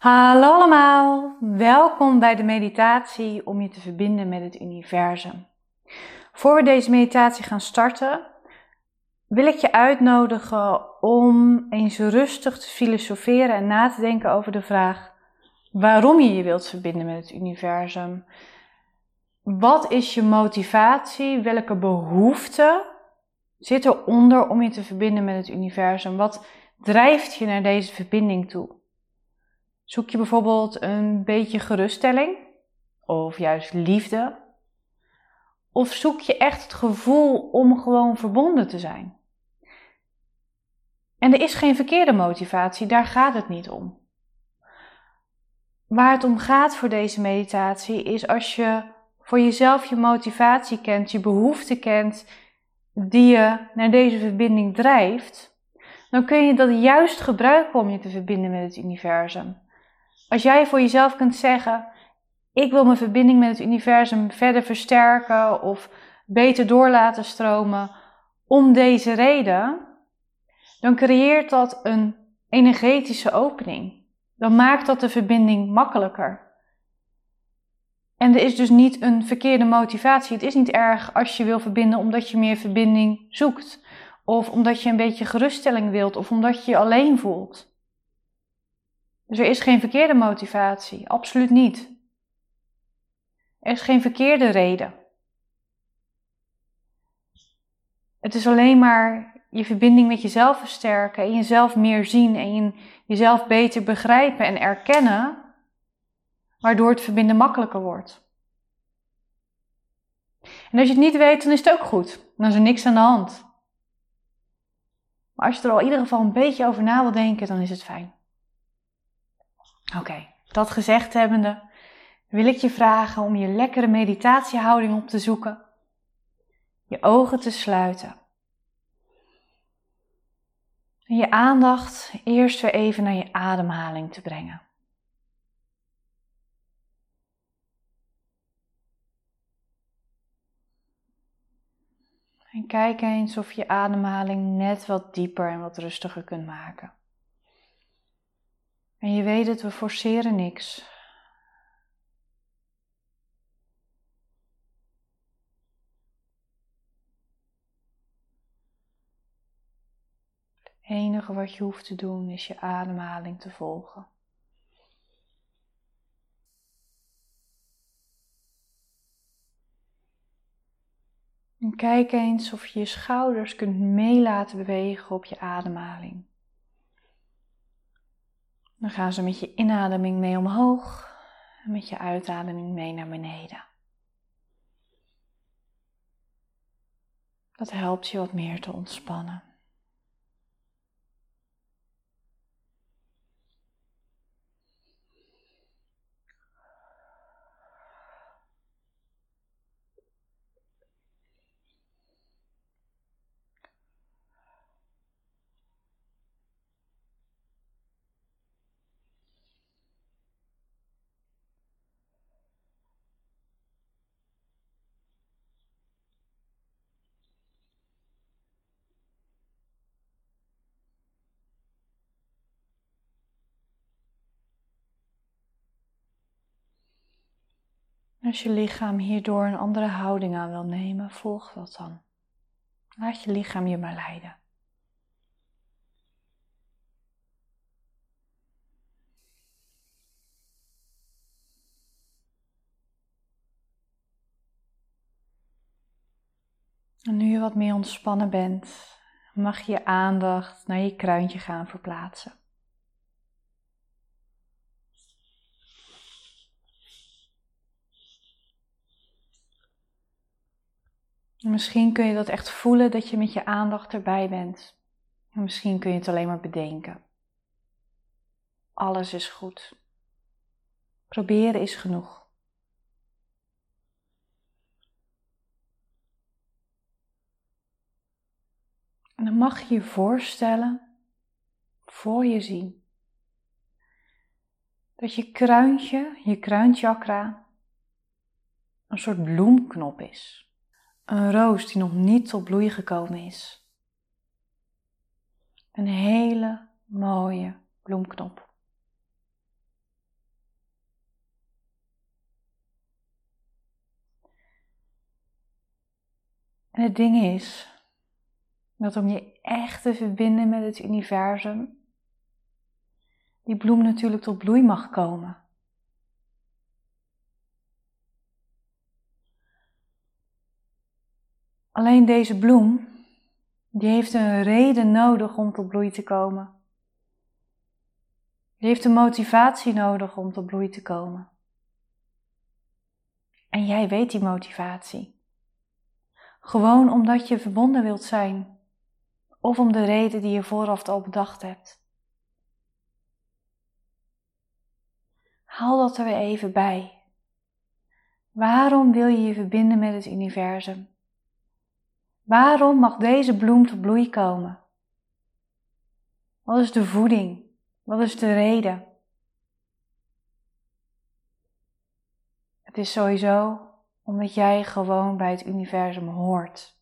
Hallo allemaal, welkom bij de meditatie om je te verbinden met het universum. Voor we deze meditatie gaan starten, wil ik je uitnodigen om eens rustig te filosoferen en na te denken over de vraag waarom je je wilt verbinden met het universum. Wat is je motivatie? Welke behoefte zit eronder om je te verbinden met het universum? Wat drijft je naar deze verbinding toe? Zoek je bijvoorbeeld een beetje geruststelling of juist liefde? Of zoek je echt het gevoel om gewoon verbonden te zijn? En er is geen verkeerde motivatie, daar gaat het niet om. Waar het om gaat voor deze meditatie is als je voor jezelf je motivatie kent, je behoefte kent, die je naar deze verbinding drijft, dan kun je dat juist gebruiken om je te verbinden met het universum. Als jij voor jezelf kunt zeggen: Ik wil mijn verbinding met het universum verder versterken of beter door laten stromen om deze reden, dan creëert dat een energetische opening. Dan maakt dat de verbinding makkelijker. En er is dus niet een verkeerde motivatie. Het is niet erg als je wil verbinden omdat je meer verbinding zoekt. Of omdat je een beetje geruststelling wilt. Of omdat je je alleen voelt. Dus er is geen verkeerde motivatie, absoluut niet. Er is geen verkeerde reden. Het is alleen maar je verbinding met jezelf versterken en jezelf meer zien en jezelf beter begrijpen en erkennen, waardoor het verbinden makkelijker wordt. En als je het niet weet, dan is het ook goed. Dan is er niks aan de hand. Maar als je er al in ieder geval een beetje over na wil denken, dan is het fijn. Oké, dat gezegd hebbende, wil ik je vragen om je lekkere meditatiehouding op te zoeken. Je ogen te sluiten. En je aandacht eerst weer even naar je ademhaling te brengen. En kijk eens of je ademhaling net wat dieper en wat rustiger kunt maken. En je weet het, we forceren niks. Het enige wat je hoeft te doen is je ademhaling te volgen. En kijk eens of je je schouders kunt meelaten bewegen op je ademhaling. Dan gaan ze met je inademing mee omhoog en met je uitademing mee naar beneden. Dat helpt je wat meer te ontspannen. Als je lichaam hierdoor een andere houding aan wil nemen, volg dat dan. Laat je lichaam je maar leiden. En nu je wat meer ontspannen bent, mag je aandacht naar je kruintje gaan verplaatsen. Misschien kun je dat echt voelen dat je met je aandacht erbij bent. En misschien kun je het alleen maar bedenken. Alles is goed. Proberen is genoeg. En dan mag je je voorstellen, voor je zien, dat je kruintje, je kruinchakra, een soort bloemknop is. Een roos die nog niet tot bloei gekomen is. Een hele mooie bloemknop. En het ding is dat om je echt te verbinden met het universum, die bloem natuurlijk tot bloei mag komen. Alleen deze bloem, die heeft een reden nodig om tot bloei te komen. Die heeft een motivatie nodig om tot bloei te komen. En jij weet die motivatie. Gewoon omdat je verbonden wilt zijn. Of om de reden die je vooraf al bedacht hebt. Haal dat er weer even bij. Waarom wil je je verbinden met het universum? Waarom mag deze bloem tot bloei komen? Wat is de voeding? Wat is de reden? Het is sowieso omdat jij gewoon bij het universum hoort.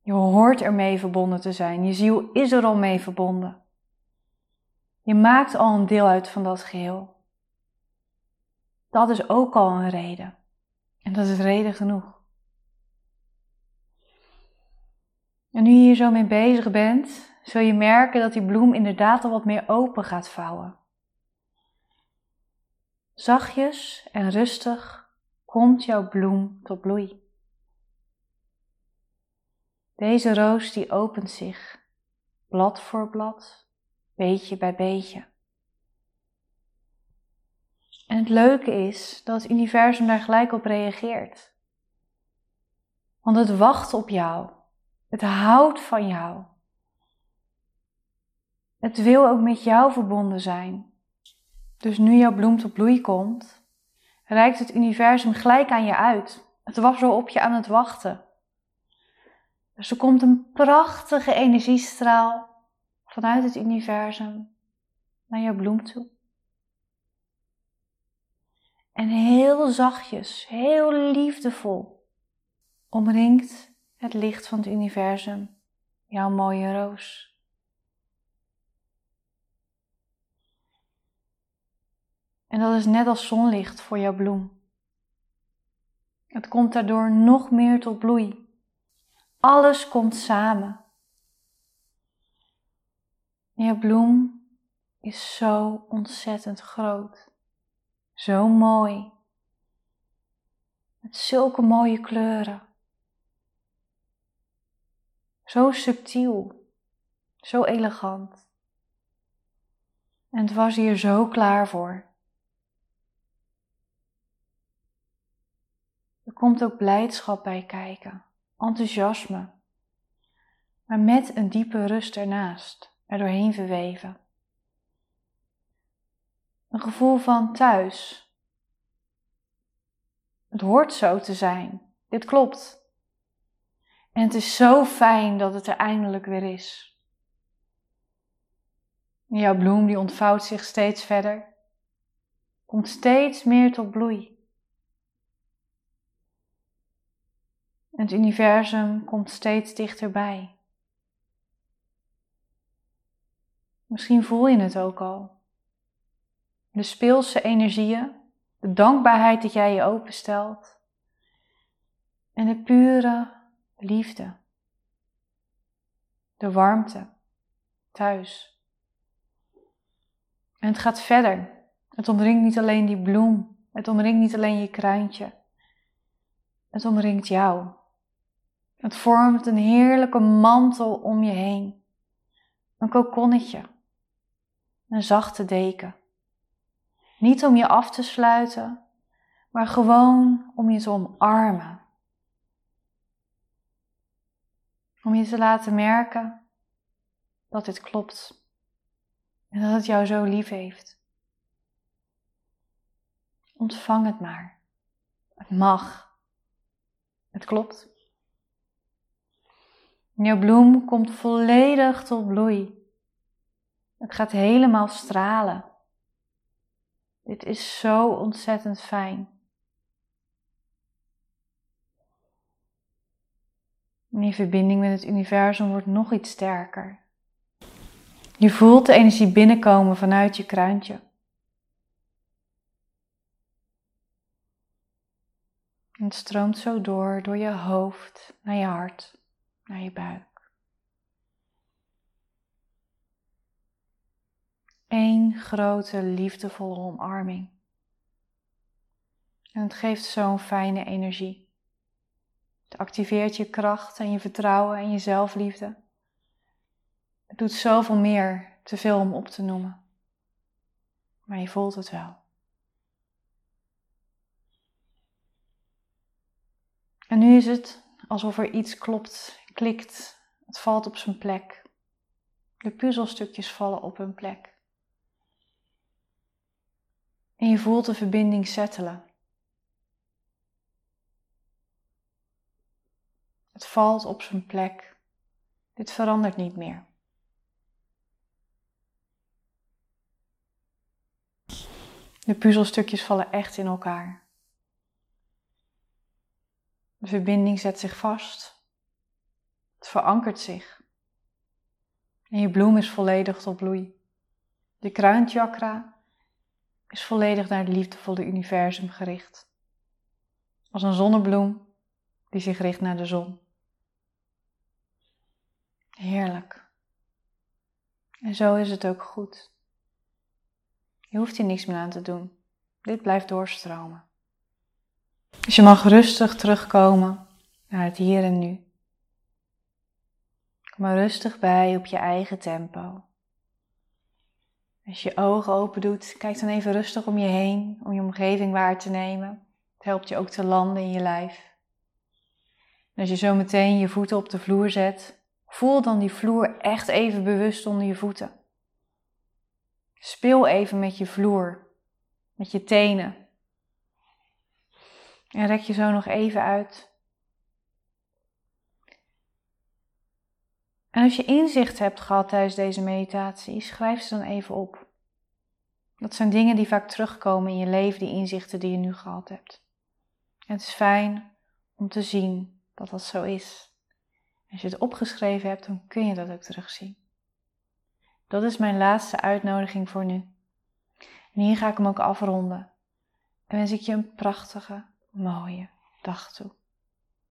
Je hoort ermee verbonden te zijn. Je ziel is er al mee verbonden. Je maakt al een deel uit van dat geheel. Dat is ook al een reden. En dat is reden genoeg. En nu je hier zo mee bezig bent, zul je merken dat die bloem inderdaad al wat meer open gaat vouwen. Zachtjes en rustig komt jouw bloem tot bloei. Deze roos die opent zich, blad voor blad, beetje bij beetje. En het leuke is dat het universum daar gelijk op reageert. Want het wacht op jou. Het houdt van jou. Het wil ook met jou verbonden zijn. Dus nu jouw bloem tot bloei komt, reikt het universum gelijk aan je uit. Het was zo op je aan het wachten. Dus er komt een prachtige energiestraal vanuit het universum naar jouw bloem toe. En heel zachtjes, heel liefdevol, omringt het licht van het universum jouw mooie roos. En dat is net als zonlicht voor jouw bloem. Het komt daardoor nog meer tot bloei. Alles komt samen. Je bloem is zo ontzettend groot. Zo mooi. Met zulke mooie kleuren. Zo subtiel. Zo elegant. En het was hier zo klaar voor. Er komt ook blijdschap bij kijken, enthousiasme, maar met een diepe rust ernaast, er doorheen verweven. Een gevoel van thuis. Het hoort zo te zijn. Dit klopt. En het is zo fijn dat het er eindelijk weer is. Jouw bloem die ontvouwt zich steeds verder, komt steeds meer tot bloei. Het universum komt steeds dichterbij. Misschien voel je het ook al. De speelse energieën, de dankbaarheid dat jij je openstelt en de pure liefde, de warmte thuis. En het gaat verder. Het omringt niet alleen die bloem, het omringt niet alleen je kruintje, het omringt jou. Het vormt een heerlijke mantel om je heen. Een kokonnetje. Een zachte deken. Niet om je af te sluiten, maar gewoon om je te omarmen. Om je te laten merken dat dit klopt en dat het jou zo lief heeft. Ontvang het maar. Het mag. Het klopt. Jouw bloem komt volledig tot bloei. Het gaat helemaal stralen. Dit is zo ontzettend fijn. En je verbinding met het universum wordt nog iets sterker. Je voelt de energie binnenkomen vanuit je kruintje. En het stroomt zo door, door je hoofd, naar je hart, naar je buik. Eén grote liefdevolle omarming. En het geeft zo'n fijne energie. Het activeert je kracht en je vertrouwen en je zelfliefde. Het doet zoveel meer, te veel om op te noemen. Maar je voelt het wel. En nu is het alsof er iets klopt, klikt, het valt op zijn plek. De puzzelstukjes vallen op hun plek. En je voelt de verbinding settelen. Het valt op zijn plek. Dit verandert niet meer. De puzzelstukjes vallen echt in elkaar. De verbinding zet zich vast. Het verankert zich. En je bloem is volledig tot bloei. Je kruinchakra is volledig naar het liefdevolle universum gericht. Als een zonnebloem die zich richt naar de zon. Heerlijk. En zo is het ook goed. Je hoeft hier niks meer aan te doen. Dit blijft doorstromen. Dus je mag rustig terugkomen naar het hier en nu. Kom maar rustig bij op je eigen tempo. Als je je ogen open doet, kijk dan even rustig om je heen, om je omgeving waar te nemen. Het helpt je ook te landen in je lijf. En als je zo meteen je voeten op de vloer zet, voel dan die vloer echt even bewust onder je voeten. Speel even met je vloer, met je tenen. En rek je zo nog even uit. En als je inzicht hebt gehad tijdens deze meditatie, schrijf ze dan even op. Dat zijn dingen die vaak terugkomen in je leven, die inzichten die je nu gehad hebt. Het is fijn om te zien dat dat zo is. Als je het opgeschreven hebt, dan kun je dat ook terugzien. Dat is mijn laatste uitnodiging voor nu. En hier ga ik hem ook afronden. En wens ik je een prachtige, mooie dag toe.